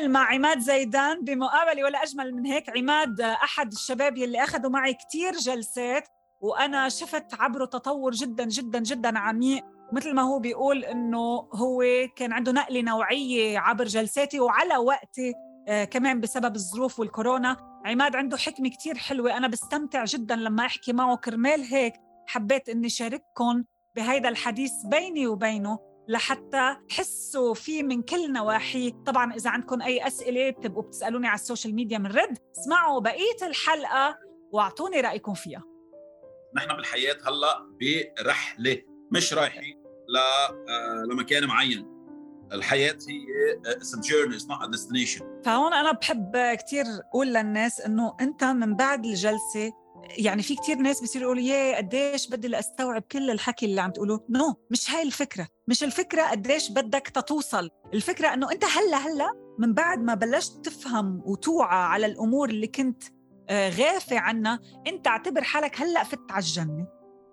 ومنكمل مع عماد زيدان بمقابلة ولا أجمل من هيك عماد أحد الشباب يلي أخذوا معي كثير جلسات وأنا شفت عبره تطور جدا جدا جدا عميق. مثل ما هو بيقول إنه هو كان عنده نقلة نوعية عبر جلساتي وعلى وقتي آه كمان بسبب الظروف والكورونا. عماد عنده حكمة كثير حلوة أنا بستمتع جدا لما أحكي معه كرمال هيك حبيت إني شارككم بهيدا الحديث بيني وبينه. لحتى تحسوا فيه من كل نواحي. طبعا إذا عندكم أي أسئلة بتبقوا بتسألوني على ال social media منرد. اسمعوا بقية الحلقة واعطوني رأيكم فيها. نحن بالحياة هلأ برحلة مش رايحين ل... آه، لمكان معين. الحياة هي journey it's not a destination. فهون أنا بحب كتير أقول للناس إنه أنت من بعد الجلسة يعني في كتير ناس بيصيروا يقولوا يا قديش بدي لأستوعب كل الحكي اللي عم تقولوه. نو no, مش هاي الفكرة. مش الفكرة قديش بدك تتوصل. الفكرة إنه أنت هلأ هلأ من بعد ما بلشت تفهم وتوعى على الأمور اللي كنت آه، غافي عنها أنت اعتبر حالك هلأ فت على الجنة.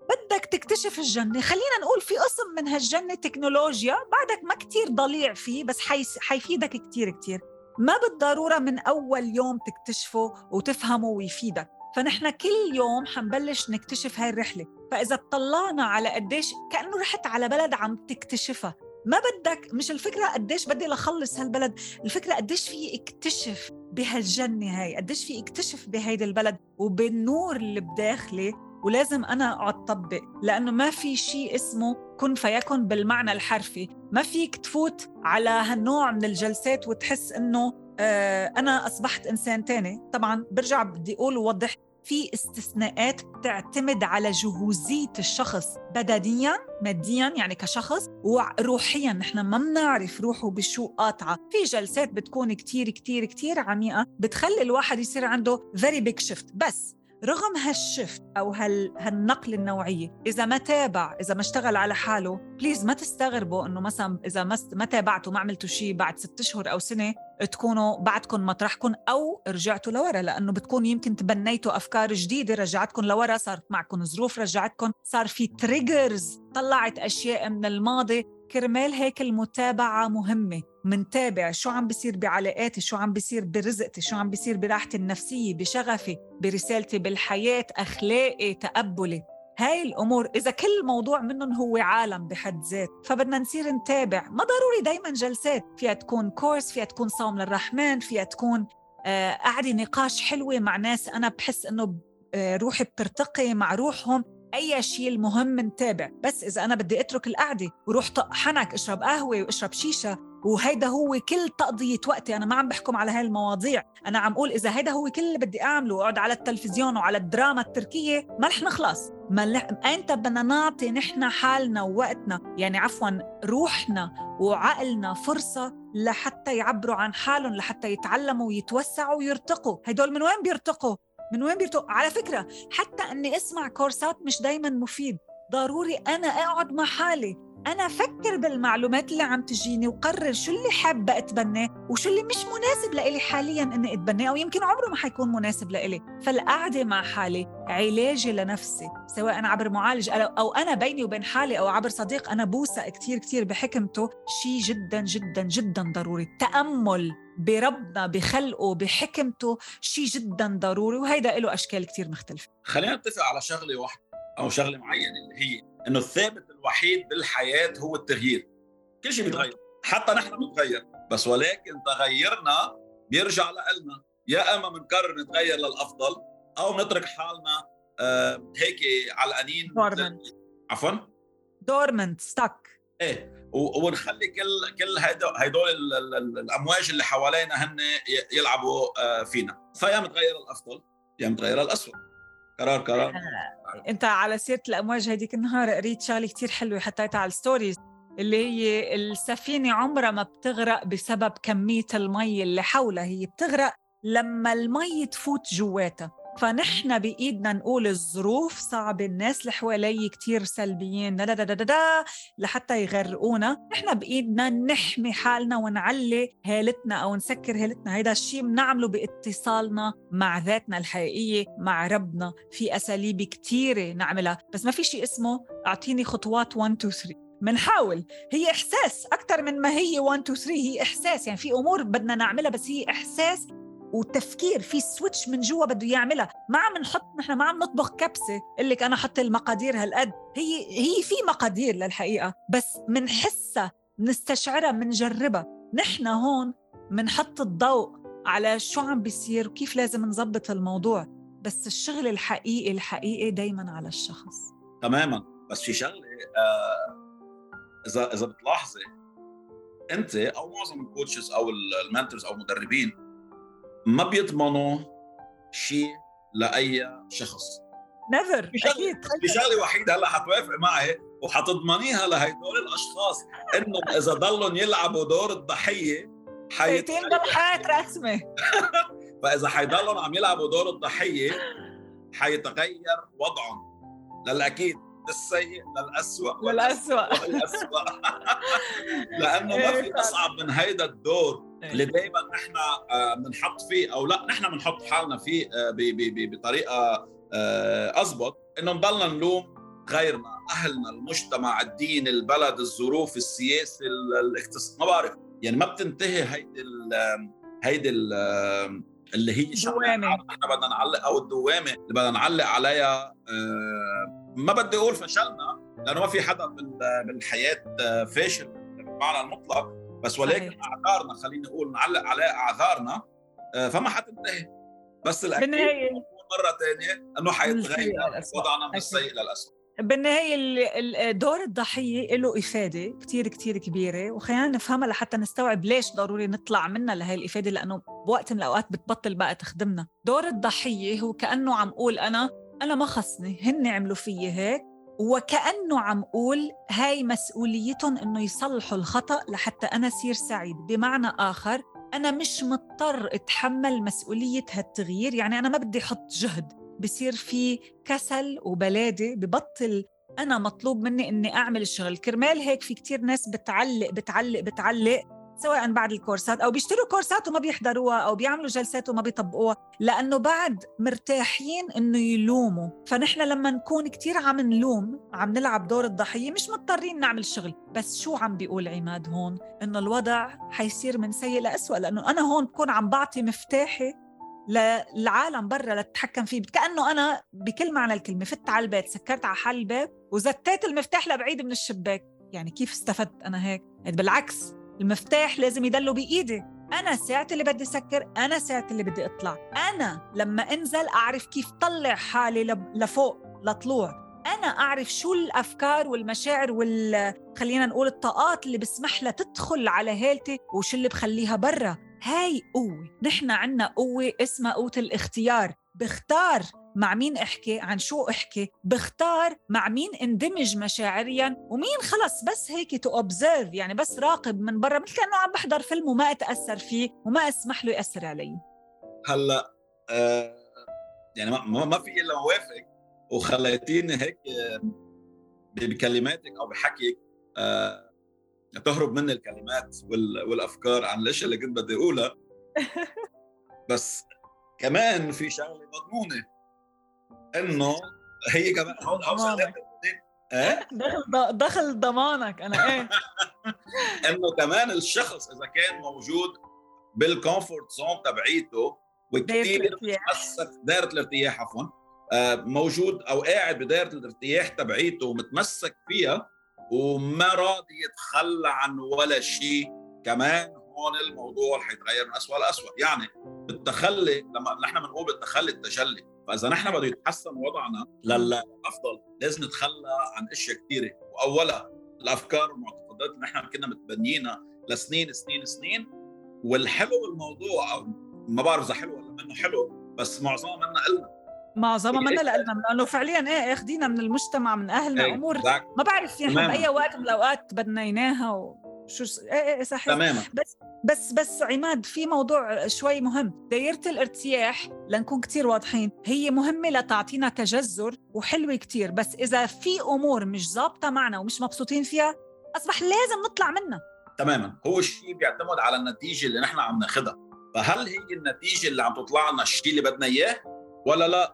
بدك تكتشف الجنة. خلينا نقول في قسم من هالجنة تكنولوجيا بعدك ما كتير ضليع فيه بس حيفيدك كتير كتير. ما بالضرورة من أول يوم تكتشفه وتفهمه ويفيدك. فنحن كل يوم حنبلش نكتشف هاي الرحلة. فإذا اطلعنا على قديش كأنه رحت على بلد عم تكتشفها. ما بدك مش الفكرة قديش بدي لخلص هالبلد الفكرة قديش في اكتشف بهالجنة هاي قديش في اكتشف بهيدي البلد وبالنور اللي بداخلي. ولازم أنا أقعد طبق لأنه ما في شيء اسمه كن فيكن بالمعنى الحرفي. ما فيك تفوت على هالنوع من الجلسات وتحس إنه آه أنا أصبحت إنسان تاني. طبعا برجع بدي أقول ووضح في استثناءات تعتمد على جهوزية الشخص بدنيا ماديا يعني كشخص وروحيا. نحن ما بنعرف روحه بشو قاطعة. في جلسات بتكون كتير كتير كتير عميقة بتخلي الواحد يصير عنده very big shift. بس رغم هال shift أو هال... هالنقل النوعية إذا ما تابع إذا ما اشتغل على حاله please ما تستغربوا إنه مثلا إذا ما ما تابعتوا ما عملتوا شيء بعد ست أشهر أو سنة تكونوا بعدكم مطرحكم أو رجعتوا لورا لأنه بتكون يمكن تبنيتوا أفكار جديدة رجعتكم لورا صار معكم ظروف رجعتكم صار في triggers طلعت أشياء من الماضي. كرمال هيك المتابعة مهمة منتابع شو عم بيصير بعلاقاتي شو عم بيصير برزقتي شو عم بيصير براحتي النفسية بشغفي برسالتي بالحياة أخلاقي تقبلي. هاي الأمور إذا كل موضوع منهم هو عالم بحد ذات فبدنا نصير نتابع. ما ضروري دايما جلسات فيها تكون كورس فيها تكون صوم للرحمن فيها تكون آه قاعدة نقاش حلوة مع ناس أنا بحس إنه آه روحي بترتقي مع روحهم. أي شيء المهم نتابع. بس إذا أنا بدي أترك القعدة وروح طق حنك أشرب قهوة وأشرب شيشة وهيدا هو كل تقضية وقتي. أنا ما عم بحكم على هاي المواضيع. أنا عم أقول إذا هيدا هو كل اللي بدي أعمله وأقعد على التلفزيون وعلى الدراما التركية ما رح نخلص. ما لح... أنت بدنا نعطي نحن حالنا ووقتنا يعني عفوا روحنا وعقلنا فرصة لحتى يعبروا عن حالهم لحتى يتعلموا ويتوسعوا ويرتقوا. هدول من وين بيرتقوا؟ من وين بيرتق على فكرة حتى أني أسمع كورسات مش دايما مفيد. ضروري أنا أقعد مع حالي. أنا أفكر بالمعلومات اللي عم تجيني وقرر شو اللي حابة أتبناه وشو اللي مش مناسب لإلي حاليا إني أتبناه أو يمكن عمره ما حيكون مناسب لإلي. فالقعدة مع حالي علاجي لنفسي سواء عبر معالج أو أنا بيني وبين حالي أو عبر صديق أنا بوثق كتير كتير بحكمته شيء جدا جدا جدا ضروري. التأمل بربنا بخلقه بحكمته شيء جدا ضروري وهيدا له أشكال كثير مختلفة. خلينا نتفق على شغلة واحدة. أو شغلة معينة اللي هي إنه الثابت الوحيد بالحياة هو التغيير. كل شيء بيتغير حتى نحن بنتغير بس ولكن تغيرنا بيرجع لنا يا إما بنقرر نتغير للأفضل أو نترك حالنا آه هيك علقانين dormant عفوا؟ dormant stuck إيه ونخلي كل كل هدول الأمواج اللي حوالينا هن يلعبوا آه، فينا. فيا متغير الأفضل يا متغير الاسوء قرار قرار. آه، أنت على سيرة الأمواج هديك النهار قريت شغلة كثير حلوة حطيتها على ال stories اللي هي السفينة عمرها ما بتغرق بسبب كمية المي اللي حولها هي بتغرق لما المي تفوت جواتها. فنحن بإيدنا نقول الظروف صعبه الناس اللي حوالي كثير سلبيين. دا دا دا دا دا لحتى يغرقونا. نحن بإيدنا نحمي حالنا ونعلي هالتنا أو نسكر هالتنا. هيدا الشيء بنعمله باتصالنا مع ذاتنا الحقيقية مع ربنا. في أساليب كثيره نعملها. بس ما في شيء اسمه أعطيني خطوات 1 2 3 منحاول. هي إحساس. أكثر من ما هي 1 2 3 هي إحساس. يعني في أمور بدنا نعملها بس هي إحساس وتفكير في سويتش من جوا بده يعملها. ما عم نحط نحن ما عم نطبخ كبسة قل لك أنا حط المقادير هالقد هي هي في مقادير للحقيقة بس منحسها منستشعرها منجربها. نحن هون منحط الضوء على شو عم بيصير وكيف لازم نظبط الموضوع. بس الشغل الحقيقي الحقيقي دايما على الشخص. تماما. بس في شغلة آه إذا إذا بتلاحظي أنت أو معظم ال coaches أو ال mentors أو المدربين ما بيضمنوا شيء لأي شخص. never أكيد. في شغلة وحيدة هلا حتوافق معي وحتضمنيها لهدول الأشخاص إنه إذا ضلوا يلعبوا دور الضحية حيتم حياه رسمه فإذا حيضلوا عم يلعبوا دور الضحية حيتغير وضعهم. للأكيد للسيء للأسوأ للأسوأ. للأسوأ. لأنه ما في إيه، أصعب من هيدا الدور. اللي دائما نحن آه، بنحط فيه أو لا نحن بنحط حالنا فيه آه، بطريقة آه، اضبط انه نضلنا نلوم غيرنا أهلنا المجتمع الدين البلد الظروف السياسة الاقتصاد ما بعرف. يعني ما بتنتهي هيدي ال هيدي ال اللي هي الدوامة. نحن بدنا نعلق أو الدوامة اللي بدنا نعلق عليها ما بدي أقول فشلنا لأنه ما في حدا بالحياة فاشل بالمعنى المطلق. بس ولكن صحيح. أعذارنا خلينا نقول نعلق على أعذارنا آه، فما حتنتهي. بس الأكيد بالنهاية مرة ثانية إنه حيتغير وضعنا من السيء للاسوء بالنهاية دور الضحية له إفادة كتير كتير كبيرة. وخلينا نفهمها لحتى نستوعب ليش ضروري نطلع منها لهي الإفادة لأنه بوقت من الأوقات بتبطل بقى تخدمنا. دور الضحية هو كأنه عم قول أنا أنا ما خصني هن عملوا فيي هيك. وكأنه عم قول هاي مسؤوليتهم إنه يصلحوا الخطأ لحتى أنا صير سعيد. بمعنى آخر أنا مش مضطر أتحمل مسؤولية هالتغيير. يعني أنا ما بدي أحط جهد. بصير في كسل وبلادة ببطل أنا مطلوب مني إني أعمل الشغل. كرمال هيك في كتير ناس بتعلق بتعلق بتعلق. سواء بعد الكورسات أو بيشتروا كورسات وما بيحضروها أو بيعملوا جلسات وما بيطبقوها لأنه بعد مرتاحين إنه يلوموا. فنحن لما نكون كتير عم نلوم عم نلعب دور الضحية مش مضطرين نعمل شغل. بس شو عم بيقول عماد هون؟ إنه الوضع حيصير من سيء لأسوأ لأنه أنا هون بكون عم بعطي مفتاحي للعالم برا لتتحكم فيه. كأنه أنا بكل معنى الكلمة فت على البيت سكرت على حال الباب وزتيت المفتاح لبعيد من الشباك. يعني كيف استفدت أنا هيك؟ يعني بالعكس. المفتاح لازم يضلوا بإيدي. أنا ساعة اللي بدي سكر أنا ساعة اللي بدي اطلع أنا لما أنزل أعرف كيف طلع حالي لفوق لطلوع. أنا أعرف شو الأفكار والمشاعر وال خلينا نقول الطاقات اللي بسمح لها تدخل على هالتي وشو اللي بخليها برا. هاي قوة. نحن عنا قوة اسمها قوة الاختيار. بختار مع مين احكي عن شو احكي بختار مع مين اندمج مشاعريا ومين خلص بس هيك to observe يعني بس راقب من برا مثل كانه عم بحضر فيلم وما أتأثر فيه وما أسمح له يأثر علي. هلأ آه يعني ما ما في إلا موافق وخليتيني هيك آه، بكلماتك أو بحكيك آه تهرب مني الكلمات والأفكار عن الاشياء اللي كنت بدي اقولها بس كمان في شغلة مضمونة. إنه هي كمان هون هون إيه؟ دخل دخل ضمانك أنا إيه؟ إنه كمان الشخص إذا كان موجود بالكومفورت زون تبعيته وكثير متمسك دائره الارتياح عفوا آه، موجود أو قاعد بدائره الارتياح تبعيته ومتمسك فيها وما راضي يتخلى عن ولا شيء كمان هون الموضوع حيتغير من اسوء لاسوء يعني التخلي لما نحن بنقول بالتخلي التجلي فإذا نحن بده يتحسن وضعنا للافضل لازم نتخلى عن أشياء كثيره وأولها الأفكار والمعتقدات اللي نحن كنا متبنيينها لسنين سنين سنين. والحلو بالموضوع أو ما بعرف إذا حلو ولا منه حلو بس معظمها منا قلنا. معظمها منا لنا لأنه فعليا إيه اخذينا من المجتمع من أهلنا إيه امور ما بعرف يعني باي وقت من الأوقات بدنا اياها و... شو إيه إيه صحيح. تماما. بس بس بس عماد في موضوع شوي مهم. دايرة الارتياح لنكون كتير واضحين هي مهمة لتعطينا تجذر وحلوة كتير بس إذا في أمور مش ظابطة معنا ومش مبسوطين فيها أصبح لازم نطلع منها. تماما. هو الشيء بيعتمد على النتيجة اللي نحن عم ناخذها فهل هي النتيجة اللي عم تطلع لنا الشيء اللي بدنا إياه ولا لا؟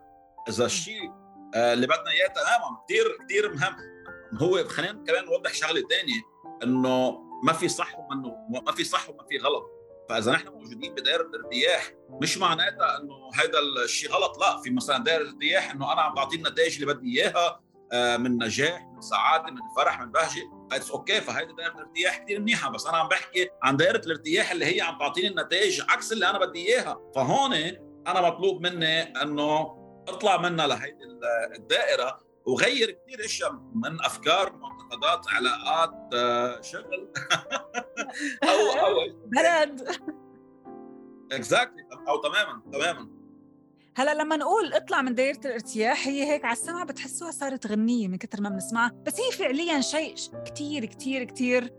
إذا الشيء آه، اللي بدنا إياه تماما. كثير كثير مهم. هو خلينا كمان نوضح شغلة ثانية إنه ما في صح ومنه ما في صح وما في غلط. فإذا نحن موجودين بدائرة ارتياح مش معناتها إنه هذا الشيء غلط لا في مثلا دائرة ارتياح إنه أنا عم بعطي النتائج اللي بدي إياها آه، من نجاح من سعادة من فرح من بهجة. it's okay فهيدي دائرة الارتياح كثير منيحة. بس أنا عم بحكي عن دائرة الارتياح اللي هي عم تعطيني النتائج عكس اللي أنا بدي إياها. فهون أنا مطلوب مني إنه أطلع منها لهيدي الدائرة. وغير كثير أشياء من أفكار معتقدات علاقات آه، شغل. أو أو بلد. exactly أو تماما تماما. هلا لما نقول اطلع من دايرة الارتياح هي هيك على السمع بتحسوها صارت غنية من كثر ما بنسمعها. بس هي فعليا شيء كثير كثير كثير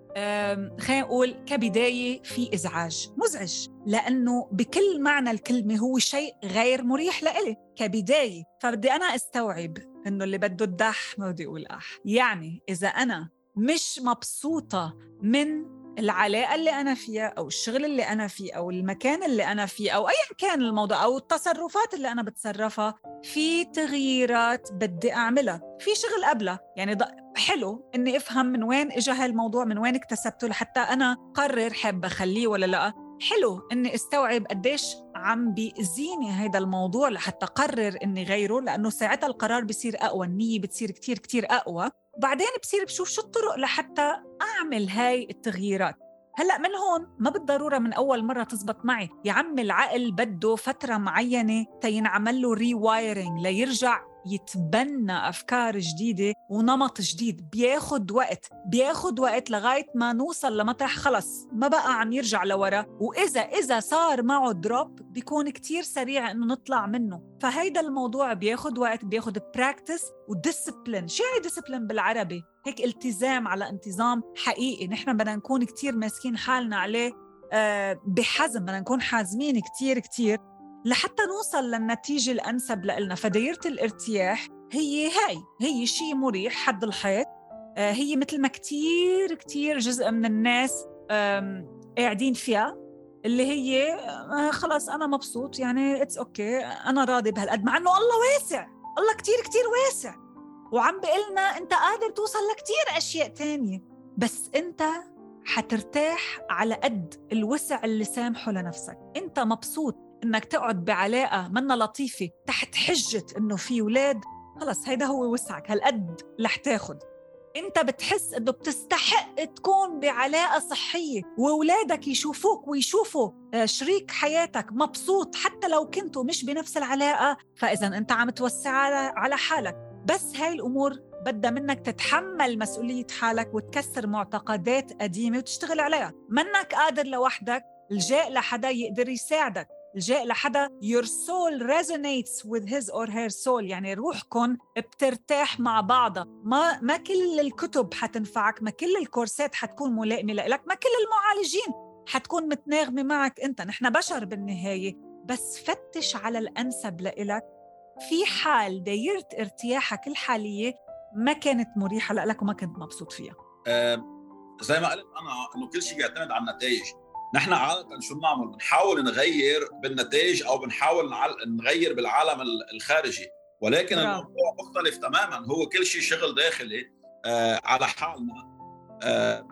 خلينا نقول كبداية في إزعاج مزعج. لأنه بكل معنى الكلمة هو شيء غير مريح لإلي كبداية. فبدي أنا أستوعب إنه اللي بده الدح ما بدي أقول اح يعني إذا أنا مش مبسوطة من العلاقة اللي أنا فيها أو الشغل اللي أنا فيه أو المكان اللي أنا فيه أو أيا كان الموضوع أو التصرفات اللي أنا بتصرفها في تغييرات بدي أعملها. في شغل قبلها. يعني حلو إني أفهم من وين إجا هالموضوع من وين اكتسبته لحتى أنا قرر حابة أخليه ولا لأ. حلو إني أستوعب قديش عم بيأذيني هذا الموضوع لحتى قرر إني غيره لأنه ساعتها القرار بصير أقوى النية بتصير كتير كتير أقوى. وبعدين بصير بشوف شو الطرق لحتى أعمل هاي التغييرات. هلأ من هون ما بالضرورة من أول مرة تزبط معي. يا عم العقل بده فترة معينة تينعمل له rewiring ليرجع يتبنى أفكار جديدة ونمط جديد بياخد وقت بياخد وقت لغاية ما نوصل لمطرح خلص ما بقى عم يرجع لورا. وإذا إذا صار معه drop بيكون كتير سريع إنه نطلع منه. فهيدا الموضوع بياخد وقت بياخد practice و discipline شو يعني discipline بالعربي؟ هيك التزام على انتظام حقيقي. نحن بدنا نكون كتير ماسكين حالنا عليه آه، بحزم بدنا نكون حازمين كتير كتير. لحتى نوصل للنتيجة الأنسب لنا فدايرة الارتياح هي هاي هي شيء مريح حد الحيط آه، هي مثل ما كتير كتير جزء من الناس قاعدين فيها اللي هي آه، خلاص أنا مبسوط يعني it's okay أنا راضي بهالقد مع إنه الله واسع الله كتير كتير واسع. وعم بقلنا أنت قادر توصل لكتير أشياء تانية. بس أنت حترتاح على قد الوسع اللي سامحه لنفسك. أنت مبسوط إنك تقعد بعلاقة منا لطيفة تحت حجة إنه في أولاد خلص هيدا هو وسعك هالقد رح تاخد. إنت بتحس إنه بتستحق تكون بعلاقة صحية واولادك يشوفوك ويشوفوا آه، شريك حياتك مبسوط حتى لو كنتوا مش بنفس العلاقة فإذا إنت عم توسع على حالك. بس هاي الأمور بدها منك تتحمل مسؤولية حالك وتكسر معتقدات قديمة وتشتغل عليها. منك قادر لوحدك الجاء لحدا يقدر يساعدك. الجاء لحدا your soul resonates with his or her soul يعني روحكم بترتاح مع بعضها. ما ما كل الكتب حتنفعك ما كل الكورسات حتكون ملائمة لك ما كل المعالجين حتكون متناغمة معك أنت. نحن بشر بالنهاية بس فتش على الأنسب لإلك. في حال دايرة ارتياحك الحالية ما كانت مريحة لك وما كنت مبسوط فيها. أه زي ما قلت أنا إنه كل شيء بيعتمد على النتائج. نحن عادة شو بنعمل؟ بنحاول نغير بالنتائج أو بنحاول نغير بالعالم الخارجي ولكن برافو. الموضوع مختلف تماما هو كل شيء شغل داخلي آه على حالنا آه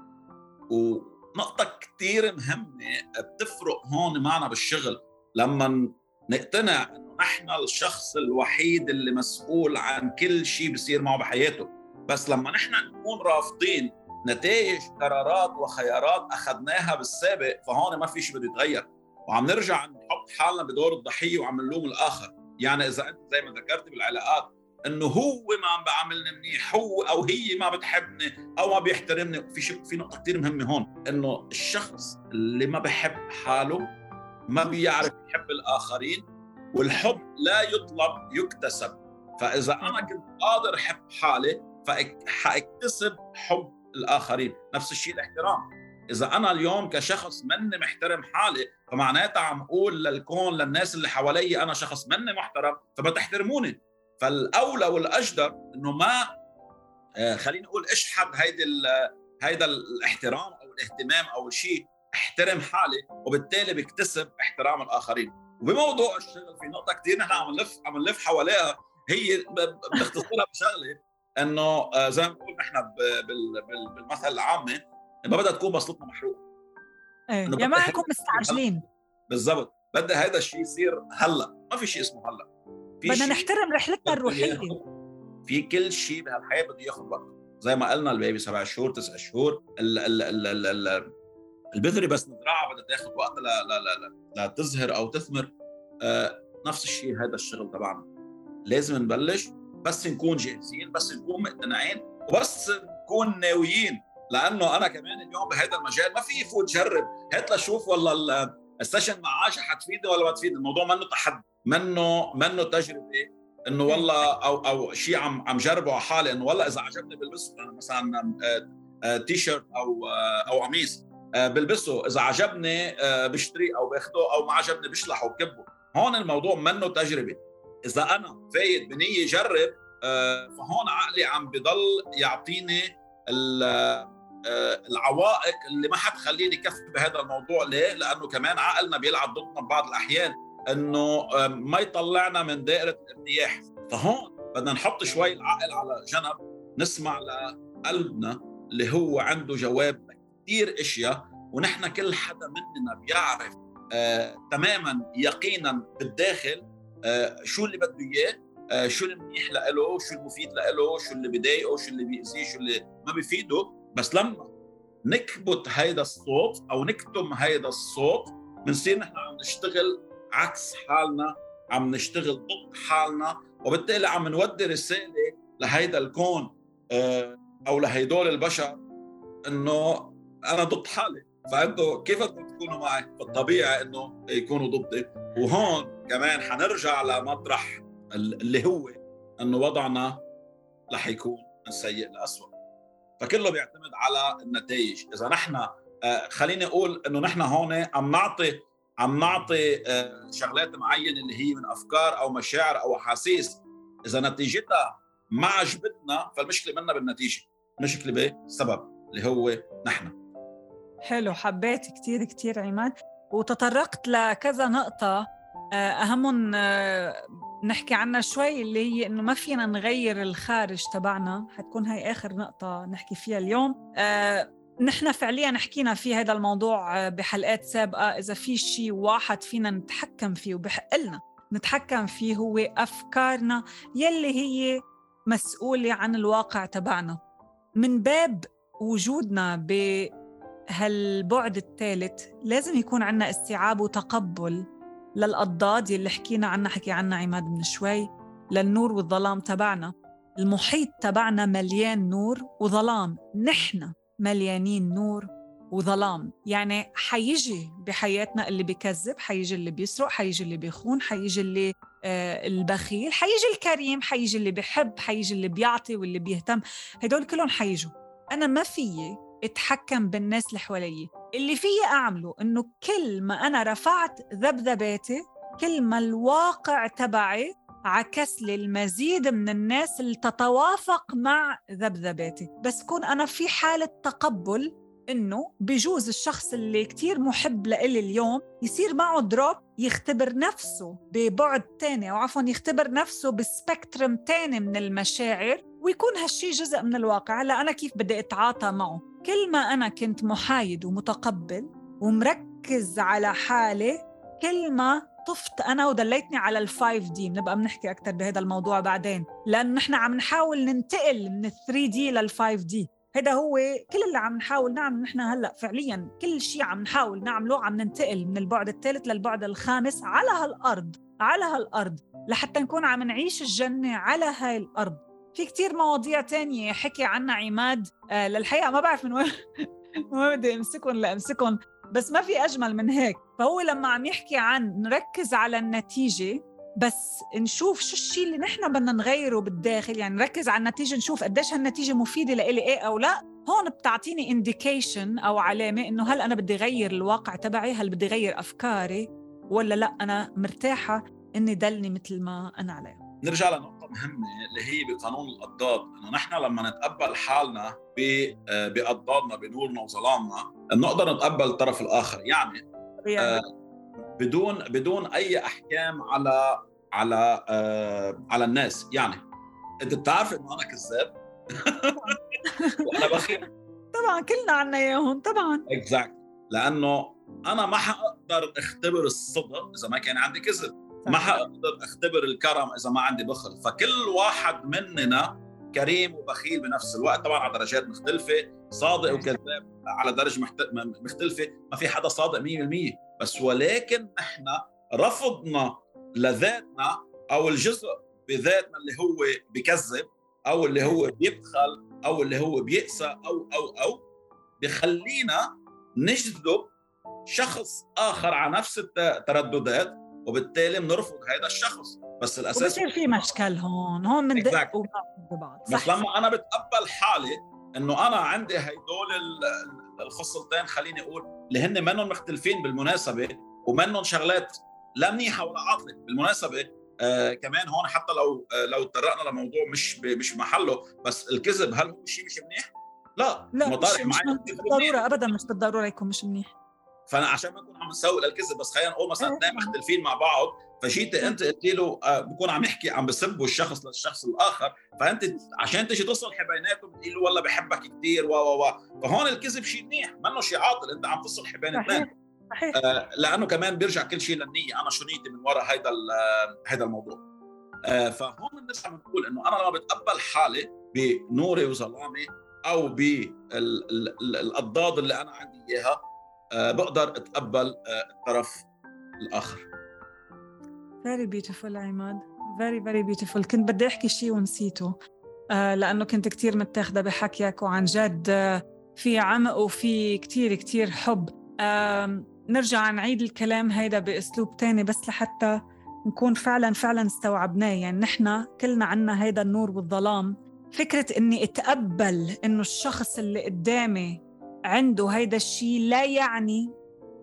ونقطة كثير مهمة بتفرق هون معنا بالشغل لما نقتنع إنه نحن الشخص الوحيد اللي مسؤول عن كل شيء بصير معه بحياته بس لما نحن نكون رافضين نتائج قرارات وخيارات أخذناها بالسابق فهون ما في شيء بده يتغير. وعم نرجع نحط حالنا بدور الضحية وعم نلوم الآخر. يعني إذا أنت زي ما ذكرت بالعلاقات إنه هو ما عم بعاملني منيح هو أو هي ما بتحبني أو ما بيحترمني. في شيء في نقطة كثير مهمة هون إنه الشخص اللي ما بحب حاله ما بيعرف يحب الآخرين والحب لا يطلب يكتسب. فإذا أنا كنت قادر أحب حالي فحاكتسب حب الآخرين. نفس الشيء الاحترام. إذا أنا اليوم كشخص مني محترم حالي فمعناتها عم أقول للكون للناس اللي حوالي أنا شخص مني محترم فما تحترموني. فالأولى والأجدر إنه ما آه، خلينا نقول اشحد هيدي هيدا الاحترام أو الاهتمام أو شيء احترم حالي وبالتالي بكتسب احترام الآخرين. وبموضوع الشغل في نقطة كثير نحن عم نلف عم نلف حواليها هي بتختصرها بشغلة. إنه آه، زي ما بنقول نحن بالمثل العامة ما بدها تكون بسطتنا محروقة. إيه يا ما نكون مستعجلين. بالضبط بدها هذا الشيء يصير هلأ ما في شيء اسمه هلأ. بدنا نحترم رحلتنا الروحية. في كل شيء بهالحياة بده ياخذ وقت. زي ما قلنا ال baby سبع شهور تسع شهور ال ال ال ال ال البذرة بس نزرعها بدها تاخذ وقت لا لا لا لا تزهر أو تثمر. آه نفس الشيء هذا الشغل تبعنا. لازم نبلش بس نكون جاهزين بس نكون مقتنعين وبس نكون ناويين. لأنه أنا كمان اليوم بهذا المجال ما في فوت جرب. هات لشوف والله ال session مع عائشة حتفيدني ولا ما تفيدني؟ الموضوع منه تحدي منه منه تجربة. إنه والله أو أو شيء عم عم جربه على حالي انه والله إذا عجبني بلبسه أنا مثلا تي شيرت أو أو قميص بلبسه. إذا عجبني بشتريه أو باخده أو ما عجبني بشلحه وبكبه. هون الموضوع منه تجربة. إذا أنا فايت بنية جرب فهون عقلي عم بضل يعطيني العوائق اللي ما حتخليني كفي بهذا الموضوع ليه؟ لأنه كمان عقلنا بيلعب ضدنا ببعض الأحيان إنه ما يطلعنا من دائرة الارتياح فهون بدنا نحط شوي العقل على جنب نسمع لقلبنا اللي هو عنده جواب كثير أشياء ونحن كل حدا مننا بيعرف آه تماما يقينا بالداخل آه شو اللي بده إياه؟ آه شو المنيح له شو المفيد له شو اللي بضايقه؟ شو اللي بيأذيه؟ شو اللي ما بيفيده؟ بس لما نكبت هيدا الصوت أو نكتم هيدا الصوت بنصير نحن عم نشتغل عكس حالنا عم نشتغل ضد حالنا وبالتالي عم نودي رسالة لهيدا الكون آه، أو لهيدول البشر إنه أنا ضد حالي. فأنتوا كيف بدكم تكونوا معي؟ فالطبيعي إنه يكونوا ضدي. وهون كمان حنرجع لمطرح اللي هو إنه وضعنا رح يكون من سيء لاسوء فكله بيعتمد على النتائج. إذا نحن آه، خليني أقول إنه نحن هون عم نعطي عم نعطي آه، شغلات معينة اللي هي من أفكار أو مشاعر أو أحاسيس. إذا نتيجتها ما عجبتنا فالمشكلة منا بالنتيجة. المشكلة بالسبب اللي هو نحن. حلو حبيت كثير كثير عماد. وتطرقت لكذا نقطة. آه، أهمهم آه، نحكي عنها شوي اللي هي إنه ما فينا نغير الخارج تبعنا. حتكون هاي آخر نقطة نحكي فيها اليوم. نحن فعليا حكينا في هذا الموضوع بحلقات سابقة. إذا في شيء واحد فينا نتحكم فيه وبحق لنا نتحكم فيه هو أفكارنا يلي هي مسؤولة عن الواقع تبعنا. من باب وجودنا بهالبعد الثالث لازم يكون عنا استيعاب وتقبل للأضداد يلي حكينا عنها حكي عنها عماد من شوي للنور والظلام تبعنا. المحيط تبعنا مليان نور وظلام. نحن مليانين نور وظلام. يعني حيجي بحياتنا اللي بكذب حيجي اللي بيسرق حيجي اللي بيخون حيجي اللي آه البخيل حيجي الكريم حيجي اللي بيحب حيجي اللي بيعطي واللي بيهتم. هدول كلهم حيجوا. أنا ما فيي اتحكم بالناس اللي حوالي. اللي فيي أعمله إنه كل ما أنا رفعت ذبذباتي كل ما الواقع تبعي عكس لي المزيد من الناس اللي تتوافق مع ذبذباتي. بس كون أنا في حالة تقبل إنه بجوز الشخص اللي كتير محب لإلي اليوم يصير معه دروب يختبر نفسه ببعد تاني أو عفوا يختبر نفسه بسبكترم تاني من المشاعر ويكون هالشي جزء من الواقع. هلا أنا كيف بدي أتعاطى معه؟ كل ما أنا كنت محايد ومتقبل ومركز على حالي كل ما طفت أنا ودليتني على ال five D بنبقى بنحكي أكثر بهذا الموضوع بعدين. لأنه نحن عم نحاول ننتقل من ال three D لل five D هذا هو كل اللي عم نحاول نعمله. نحن هلأ فعليا كل شيء عم نحاول نعمله عم ننتقل من البعد الثالث للبعد الخامس على هالأرض على هالأرض لحتى نكون عم نعيش الجنة على هاي الأرض. في كتير مواضيع تانية حكي عنها عماد. آه للحقيقة ما بعرف من وين ما بدي أمسكهم لامسكهم بس ما في أجمل من هيك. فهو لما عم يحكي عن نركز على النتيجة بس نشوف شو الشيء اللي نحن بدنا نغيره بالداخل. يعني نركز على النتيجة نشوف قديش هالنتيجة مفيدة لإلي إيه أو لا. هون بتعطيني انديكيشن أو علامة إنه هل أنا بدي غير الواقع تبعي؟ هل بدي غير أفكاري؟ ولا لا أنا مرتاحة إني دلني مثل ما أنا عليه. نرجع لنقطة. مهمة اللي هي بقانون الأضداد، إنه نحن لما نتقبل حالنا بأضدادنا بنورنا وظلامنا بنقدر نتقبل الطرف الآخر، يعني آه بدون بدون أي أحكام على على آه على الناس، يعني أنت بتعرف إنه أنا كذاب؟ وأنا بخيل طبعا كلنا عنا إياهم طبعا. اكزاكت لأنه أنا ما حقدر أختبر الصدق إذا ما كان عندي كذب. ما حقدر أختبر الكرم إذا ما عندي بخل. فكل واحد مننا كريم وبخيل بنفس الوقت. طبعا على درجات مختلفة. صادق وكذاب على درجة مختلفة. ما في حدا صادق 100% بس ولكن نحن رفضنا لذاتنا أو الجزء بذاتنا اللي هو بكذب أو اللي هو بيبخل أو اللي هو بيأسى أو أو أو بخلينا نجذب شخص آخر على نفس الترددات وبالتالي بنرفض هذا الشخص. بس الأساس بصير في مشكل هون هون بندق بعض بس لما أنا بتقبل حالي إنه أنا عندي هدول الخصلتين خليني أقول اللي هن منهم مختلفين بالمناسبة ومنهم شغلات لا منيحة ولا عاطلة بالمناسبة آه كمان هون حتى لو آه لو تطرقنا لموضوع مش مش محله بس الكذب هل هو شيء مش منيح؟ لا. لا مش, مش بالضرورة ابدا مش بالضرورة يكون مش منيح. فانا عشان ما نكون عم نسوق للكذب بس خلينا نقول مثلا اثنين مختلفين مع بعض فجيتي انت قلت له آه بكون عم يحكي عم بسبوا الشخص للشخص الآخر فأنت عشان تجي تصلح بيناتهم بتقول له والله بحبك كثير و و و. فهون الكذب شيء منيح منه شيء عاطل انت عم تصلح بين اثنين. صحيح. آه لأنه كمان بيرجع كل شيء للنية أنا شو نيتي من وراء هذا هذا الموضوع. آه فهون بنرجع بنقول إنه أنا لما بتقبل حالي بنوري وظلامي أو بالاضداد اللي أنا عندي إياها آه بقدر أتقبل آه الطرف الآخر. Very beautiful عماد very very beautiful. كنت بدي أحكي شيء ونسيته. آه لأنه كنت كثير متاخدة بحكيك وعن جد آه في عمق وفي كثير كثير حب. آه نرجع نعيد الكلام هيدا بأسلوب تاني بس لحتى نكون فعلا فعلا استوعبناه. يعني نحن كلنا عنا هيدا النور والظلام. فكرة إني أتقبل إنه الشخص اللي قدامي عنده هيدا الشيء لا يعني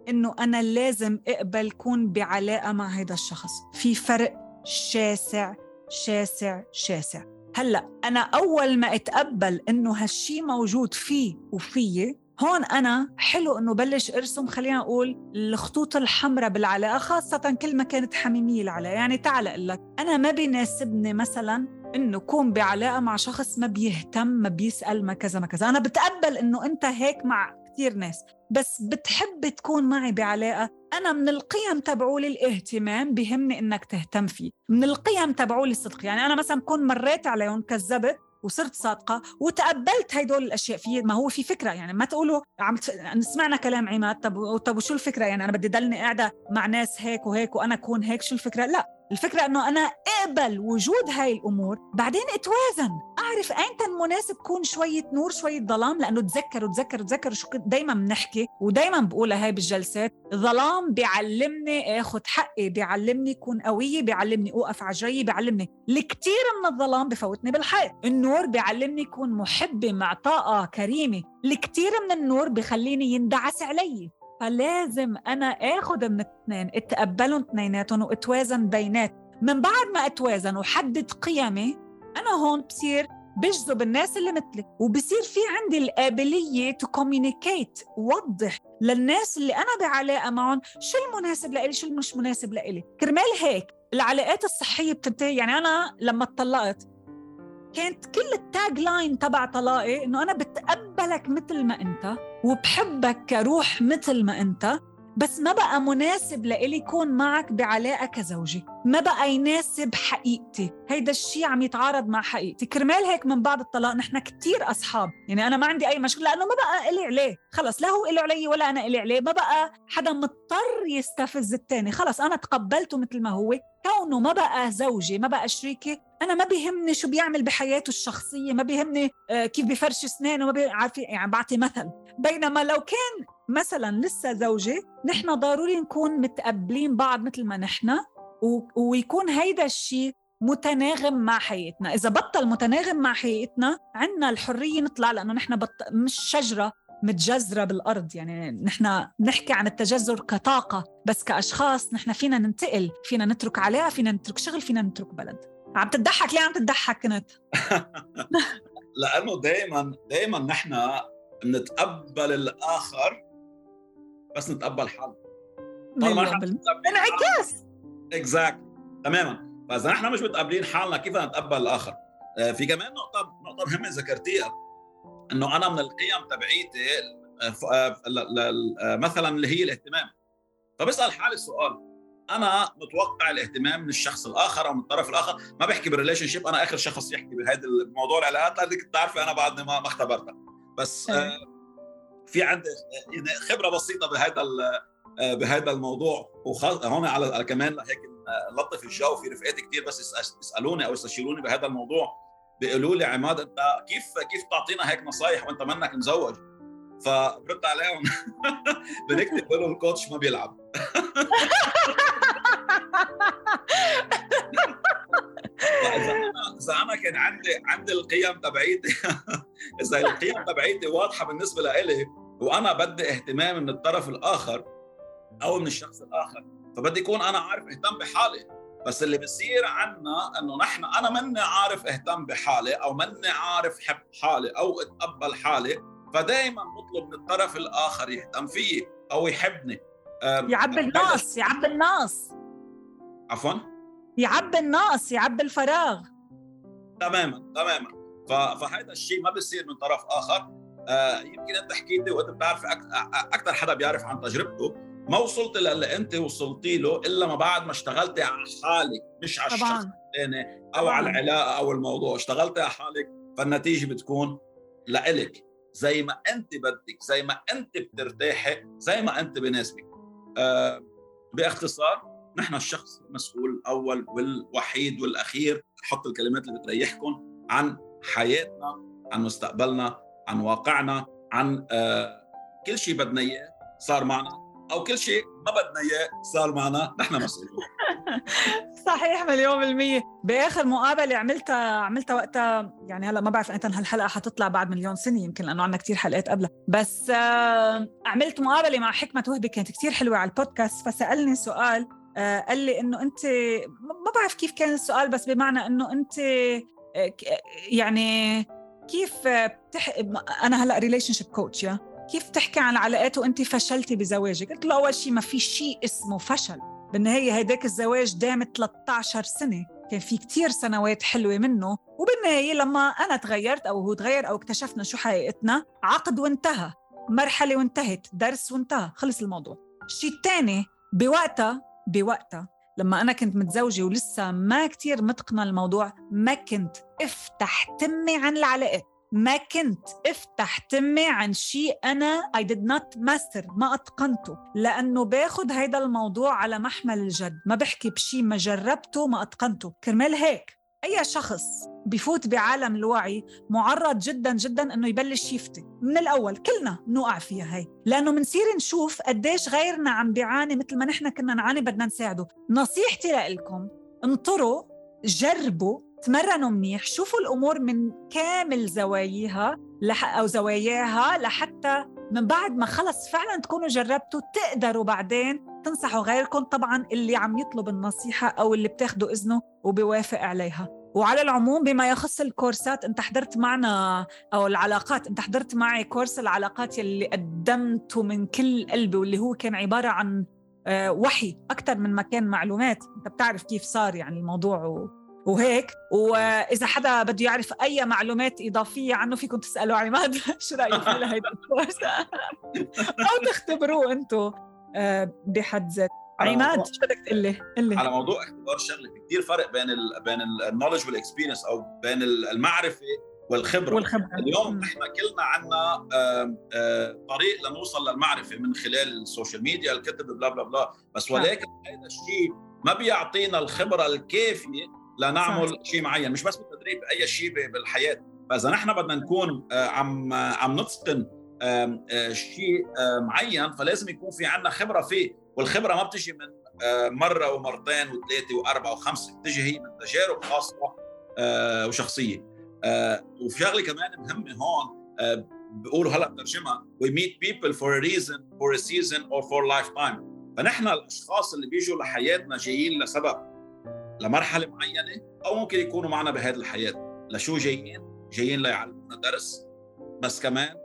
إنه أنا لازم أقبل كون بعلاقة مع هيدا الشخص. في فرق شاسع شاسع شاسع. هلأ أنا أول ما أتقبل إنه هالشي موجود فيه وفيي هون أنا حلو إنه بلش أرسم خلينا نقول الخطوط الحمراء بالعلاقة خاصة كل ما كانت حميمية العلاقة. يعني تعال أقول لك أنا ما بيناسبني مثلا إنه كون بعلاقة مع شخص ما بيهتم ما بيسأل ما كذا ما كذا. أنا بتقبل إنه أنت هيك مع كثير ناس بس بتحب تكون معي بعلاقة. أنا من القيم تبعولي الاهتمام بهمني إنك تهتم فيه. من القيم تبعولي الصدق يعني أنا مثلا بكون مريت عليهم كذبت وصرت صادقة وتقبلت هدول الأشياء في ما هو في فكرة. يعني ما تقولوا عم سمعنا كلام عماد طب طب وشو الفكرة؟ يعني أنا بدي ضلني قاعدة مع ناس هيك وهيك وأنا أكون هيك شو الفكرة؟ لا. الفكرة أنه أنا أقبل وجود هاي الأمور بعدين أتوازن. أعرف أين مناسب كون شوية نور شوية ظلام لأنه تذكروا تذكروا تذكروا شو دايما بنحكي ودايما بقولها هاي بالجلسات. ظلام بيعلمني آخذ حقي بيعلمني كون قوية بيعلمني أوقف عجرية بيعلمني. الكثير من الظلام بفوتني بالحيط. النور بيعلمني كون محبة معطاءة كريمة. الكثير من النور بخليني يندعس علي. فلازم أنا اخذ من الاثنين اتقبلهم اثنيناتهم واتوازن بينات من بعد ما اتوازن وحدد قيمي أنا هون بصير بجذب الناس اللي مثلي وبصير في عندي القابلية to communicate وضح للناس اللي أنا بعلاقة معهم شو المناسب لإلي شو المش مناسب لإلي. كرمال هيك العلاقات الصحية بتنتهي. يعني أنا لما اتطلقت كانت كل التاج لاين تبع طلاقي إنه أنا بتقبلك مثل ما أنت وبحبك كروح مثل ما أنت. بس ما بقى مناسب لإلي يكون معك بعلاقة كزوجي ما بقى يناسب حقيقتي. هيدا الشيء عم يتعارض مع حقيقتي. كرمال هيك من بعد الطلاق نحن كتير أصحاب. يعني أنا ما عندي أي مشكلة لأنه ما بقى إلي عليه. خلص لا هو إلي علي ولا أنا إلي عليه. ما بقى حدا مضطر يستفز التاني. خلص أنا تقبلته مثل ما هو. كونه ما بقى زوجي ما بقى شريكي أنا ما بيهمني شو بيعمل بحياته الشخصية. ما بيهمني آه، كيف بفرش أسنانه ما عارفين يعني بعطي مثل. بينما لو كان مثلا لسه زوجي نحن ضروري نكون متقبلين بعض مثل ما نحن ويكون هيدا الشيء متناغم مع حياتنا. إذا بطل متناغم مع حياتنا عنا الحرية نطلع لأنه نحن بط... مش شجرة متجذرة بالأرض. يعني نحن نحكي عن التجذر كطاقة بس كأشخاص نحن فينا ننتقل فينا نترك علاقة فينا نترك شغل فينا نترك بلد. عم تضحك ليه عم تضحك كنت؟ لأنه دائما دائما نحن نتقبل الآخر بس نتقبل حالنا انعكاس. اكزاكت تماما. فإذا نحن مش متقبلين حالنا كيف نتقبل الآخر؟ آه، في كمان نقطة نقطة مهمة ذكرتيها إنه أنا من القيم تبعيتي آه، آه، مثلا اللي هي الاهتمام. فبسأل حالي السؤال أنا متوقع الاهتمام من الشخص الآخر أو من الطرف الآخر؟ ما بحكي بال relationship أنا آخر شخص يحكي بهذا الموضوع العلاقات لأنك بتعرفي أنا بعدني ما اختبرتها. بس في عندي خبرة بسيطة بهذا بهذا الموضوع. وهون على كمان هيك لطف الجو في رفقاتي كثير بس يسالوني أو يستشيروني بهذا الموضوع. بيقولوا لي عماد أنت كيف كيف تعطينا هيك نصايح وأنت منك مزوج؟ فبرد عليهم. بنكتب له الكوتش ما بيلعب. إذا أنا كان عندي عندي القيم تبعيتي. إذا القيم تبعيتي واضحة بالنسبة لإلي وأنا بدي اهتمام من الطرف الآخر أو من الشخص الآخر فبدي يكون أنا عارف اهتم بحالي. بس اللي بصير عنا إنه نحن أنا مني عارف اهتم بحالي أو مني عارف حب حالي أو أتقبل حالي فدائما بطلب من الطرف الآخر يهتم فيي أو يحبني. يعبي الناس يعبي الناس. عفوا؟ يعبي الناس يعبي الفراغ. تماما تماما. فهذا الشيء ما بيصير من طرف آخر. آه يمكن أنت حكيتي وأنت بتعرف أكثر حدا بيعرف عن تجربته. ما وصلت للي أنت وصلتي له إلا ما بعد ما اشتغلتي على حالك مش على الشخص الثاني أو طبعاً. على العلاقة أو الموضوع. اشتغلتي على حالك فالنتيجة بتكون لإلك. زي ما أنت بدك زي ما أنت بترتاحي زي ما أنت بناسبك. آه باختصار نحن الشخص المسؤول الأول والوحيد والأخير حط الكلمات اللي بتريحكم عن حياتنا عن مستقبلنا عن واقعنا عن آه كل شيء بدنا إياه صار معنا أو كل شيء ما بدنا إياه صار معنا نحن مسؤولين صحيح مليون بالمية. بآخر مقابلة عملتها عملتها وقتها يعني هلا ما بعرف متى هالحلقة حتطلع بعد مليون سنة يمكن لأنه عندنا كتير حلقات قبلها. بس آه عملت مقابلة مع حكمة وهبي كانت كتير حلوة على البودكاست فسألني سؤال قال لي إنه أنت ما بعرف كيف كان السؤال بس بمعنى إنه أنت آه يعني كيف بتح... أنا هلأ relationship coach yeah؟ كيف تحكي عن العلاقات وأنت فشلتي بزواجك؟ قلت له أول شيء ما في شيء اسمه فشل. بالنهاية هيداك الزواج دام 13 سنة. كان في كتير سنوات حلوة منه. وبالنهاية لما أنا تغيرت أو هو تغير أو اكتشفنا شو حقيقتنا عقد وانتهى. مرحلة وانتهت درس وانتهى خلص الموضوع. الشيء الثاني بوقتها بوقتها. لما أنا كنت متزوجة ولسه ما كتير متقنة الموضوع ما كنت أفتح تمي عن العلاقات ما كنت أفتح تمي عن شيء أنا I did not master ما أتقنته. لأنه باخذ هيدا الموضوع على محمل الجد. ما بحكي بشيء ما جربته ما أتقنته. كرمال هيك. أي شخص بفوت بعالم الوعي معرض جدا جدا إنه يبلش يفتي من الأول كلنا نوقع فيها هي. لأنه بنصير نشوف قديش غيرنا عم بيعاني مثل ما نحن كنا نعاني بدنا نساعده. نصيحتي لكم انطروا جربوا تمرنوا منيح شوفوا الأمور من كامل زواياها لح أو زواياها لحتى من بعد ما خلص فعلا تكونوا جربتوا تقدروا بعدين تنصحوا غيركم طبعا اللي عم يطلب النصيحة أو اللي بتاخذوا إذنه وبيوافق عليها وعلى العموم بما يخص الكورسات أنت حضرت معنا أو العلاقات أنت حضرت معي كورس العلاقات يلي قدمته من كل قلبي واللي هو كان عبارة عن آه، وحي أكثر من ما كان معلومات أنت بتعرف كيف صار يعني الموضوع. وهيك. وإذا حدا بده يعرف أي معلومات إضافية عنه فيكم تسالوا عماد شو رأيك في هيدا ال course؟ أو تختبروه أنتم آه، بحد ذاته. عماد شو بدك تقول لي؟ على موضوع اختبار الشغله في كثير فرق بين ال بين ال knowledge وال experience أو بين المعرفة والخبرة. والخبرة. اليوم نحن كلنا عندنا طريق لنوصل للمعرفة من خلال ال social media الكتب blah blah blah. بس. ولكن هذا الشيء ما بيعطينا الخبرة الكافية لنعمل شيء معين مش بس بالتدريب أي شيء بالحياة. فإذا نحن بدنا نكون آه، عم عم نتقن آه، شيء آه، معين فلازم يكون في عندنا خبرة فيه. والخبرة ما بتجي من آه، مرة ومرتين وثلاثة وأربعة وخمسة بتجي هي من تجارب خاصة آه، وشخصية. وفي شغلة كمان مهمة هون بيقولوا هلأ بترجمها we meet people for a reason for a season or for a lifetime. فنحن الأشخاص اللي بيجوا لحياتنا جايين لسبب لمرحلة معينة أو ممكن يكونوا معنا بهذه الحياة. لشو جايين؟ جايين ليعلمونا درس. بس كمان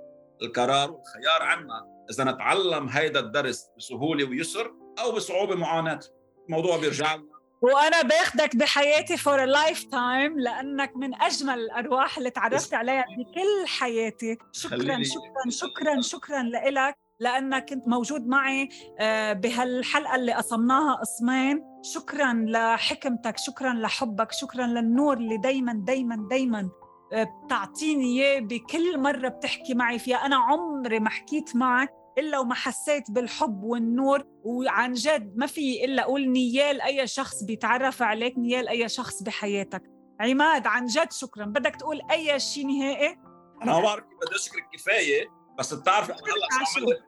القرار والخيار عنا إذا نتعلم هيدا الدرس بسهولة ويسر أو بصعوبة معاناة. الموضوع بيرجع لنا. وأنا باخدك بحياتي for lifetime لأنك من أجمل الأرواح اللي تعرفت عليها بكل حياتي. شكرا شكرا شكرا شكرا لك لأنك كنت موجود معي آه، بهالحلقة اللي قسمناها قسمين. شكرا لحكمتك شكرا لحبك شكرا للنور اللي دايما دايما دايما آه، بتعطيني إياه بكل مرة بتحكي معي فيها. أنا عمري ما حكيت معك إلا وما حسيت بالحب والنور. وعن جد ما في إلا أقول نيال أي شخص بيتعرف عليك نيال أي شخص بحياتك. عماد عن جد شكرا. بدك تقول أي شيء نهائي؟ أنا ما بعرف كيف بدي أشكرك كفاية. بس بتعرفي أنا هلا شو عملت؟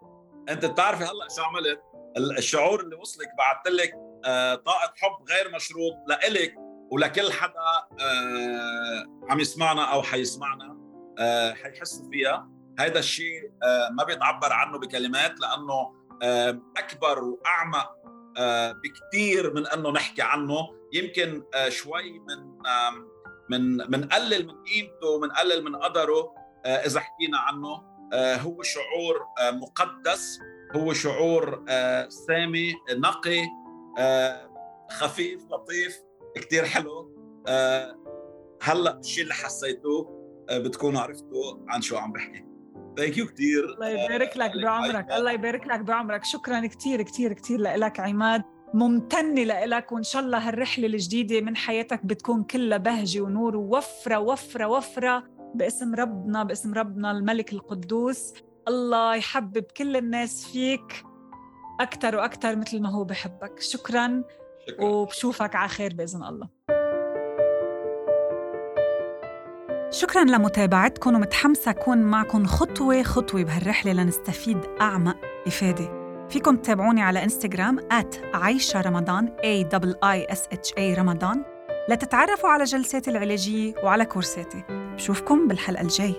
انت بتعرفي هلا شو عملت؟ الشعور اللي وصلك بعثت لك آه، طاقة حب غير مشروط لإلك ولكل حدا آه، عم يسمعنا أو حيسمعنا آه، حيحس فيها. هذا الشيء ما بيتعبر عنه بكلمات لأنه أكبر وأعمق بكثير من إنه نحكي عنه. يمكن شوي من من منقلل من قيمته ومنقلل من قدره إذا حكينا عنه. هو شعور مقدس هو شعور سامي نقي خفيف لطيف كثير حلو. هلا الشيء اللي حسيتوه بتكونوا عرفتوا عن شو عم بحكي. ثانك يو كثير الله يبارك لك بعمرك الله يبارك لك بعمرك. شكرا كثير كثير كثير لك عماد. ممتنة لك وإن شاء الله هالرحلة الجديدة من حياتك بتكون كلها بهجة ونور ووفرة وفرة وفرة باسم ربنا باسم ربنا الملك القدوس. الله يحبب كل الناس فيك أكثر وأكثر مثل ما هو بحبك. شكرا, شكرا. وبشوفك على خير بإذن الله. شكرا لمتابعتكم ومتحمسة أكون معكم خطوة خطوة بهالرحلة لنستفيد أعمق إفادة. فيكم تتابعوني على إنستغرام عايشة رمضان A I S H A رمضان. لتتعرفوا على جلساتي العلاجية وعلى كورساتي. بشوفكم بالحلقة الجاي